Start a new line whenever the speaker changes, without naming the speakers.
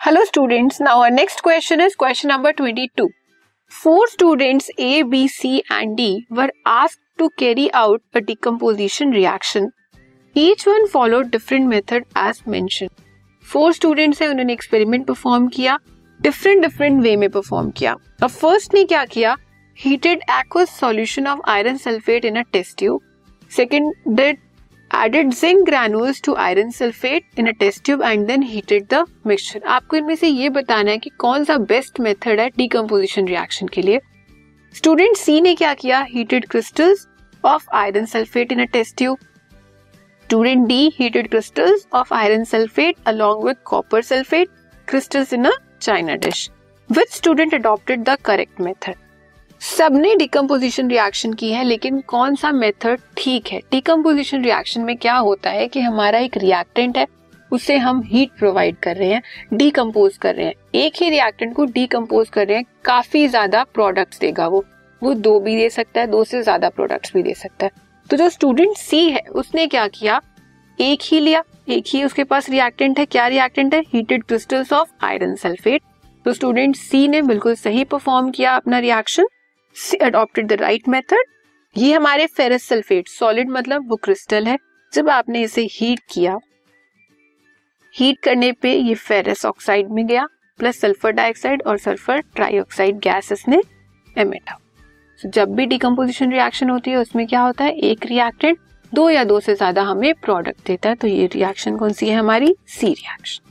Hello students, now our next question is question number 22. Four students A, B, C and D were asked to carry out a decomposition reaction. Each one followed different method as mentioned. Four students हैं उन्होंने experiment perform किया different different way में perform किया अब first ने क्या किया heated aqueous solution of iron sulphate in a test tube second did added zinc granules to iron sulphate in a test tube and then heated the mixture आपको इनमें से ये बताना है कि कौन सा बेस्ट मेथड है डीकम्पोजिशन रिएक्शन के लिए। स्टूडेंट सी ने क्या किया? Heated crystals of iron sulphate in a test tube student D heated crystals of iron sulphate along with copper sulphate crystals in a china dish which student adopted the correct method सबने decomposition reaction की है, लेकिन कौन सा method ठीक है? Decomposition reaction में क्या होता है कि हमारा एक रिएक्टेंट है, उसे हम हीट प्रोवाइड कर रहे हैं डीकम्पोज कर रहे हैं। एक ही रिएक्टेंट को डीकम्पोज कर रहे हैं, काफ़ी ज़्यादा प्रोडक्ट्स देगा वो। वो दो भी दे सकता है, दो से ज़्यादा प्रोडक्ट्स भी दे सकता है। तो जो स्टूडेंट सी है, उसने क्या किया? एक ही लिया, एक ही उसके पास रिएक्टेंट है। क्या रिएक्टेंट है? Heated crystals of iron sulphate तो स्टूडेंट सी ने बिल्कुल सही परफॉर्म किया अपना reaction adopted the right method ये हमारे फेरस सल्फेट सॉलिड मतलब वो क्रिस्टल है। जब आपने इसे हीट किया हीट करने पे ये फेरस ऑक्साइड में गया प्लस सल्फ़र डाइऑक्साइड और सल्फ़र ट्राईऑक्साइड गैस इसने एमिट so, जब भी डिकम्पोजिशन रिएक्शन होती है उसमें क्या होता है? एक रिएक्टेंट दो या दो से ज़्यादा हमें प्रोडक्ट देता है। तो ये रिएक्शन कौन सी है? हमारी C
reaction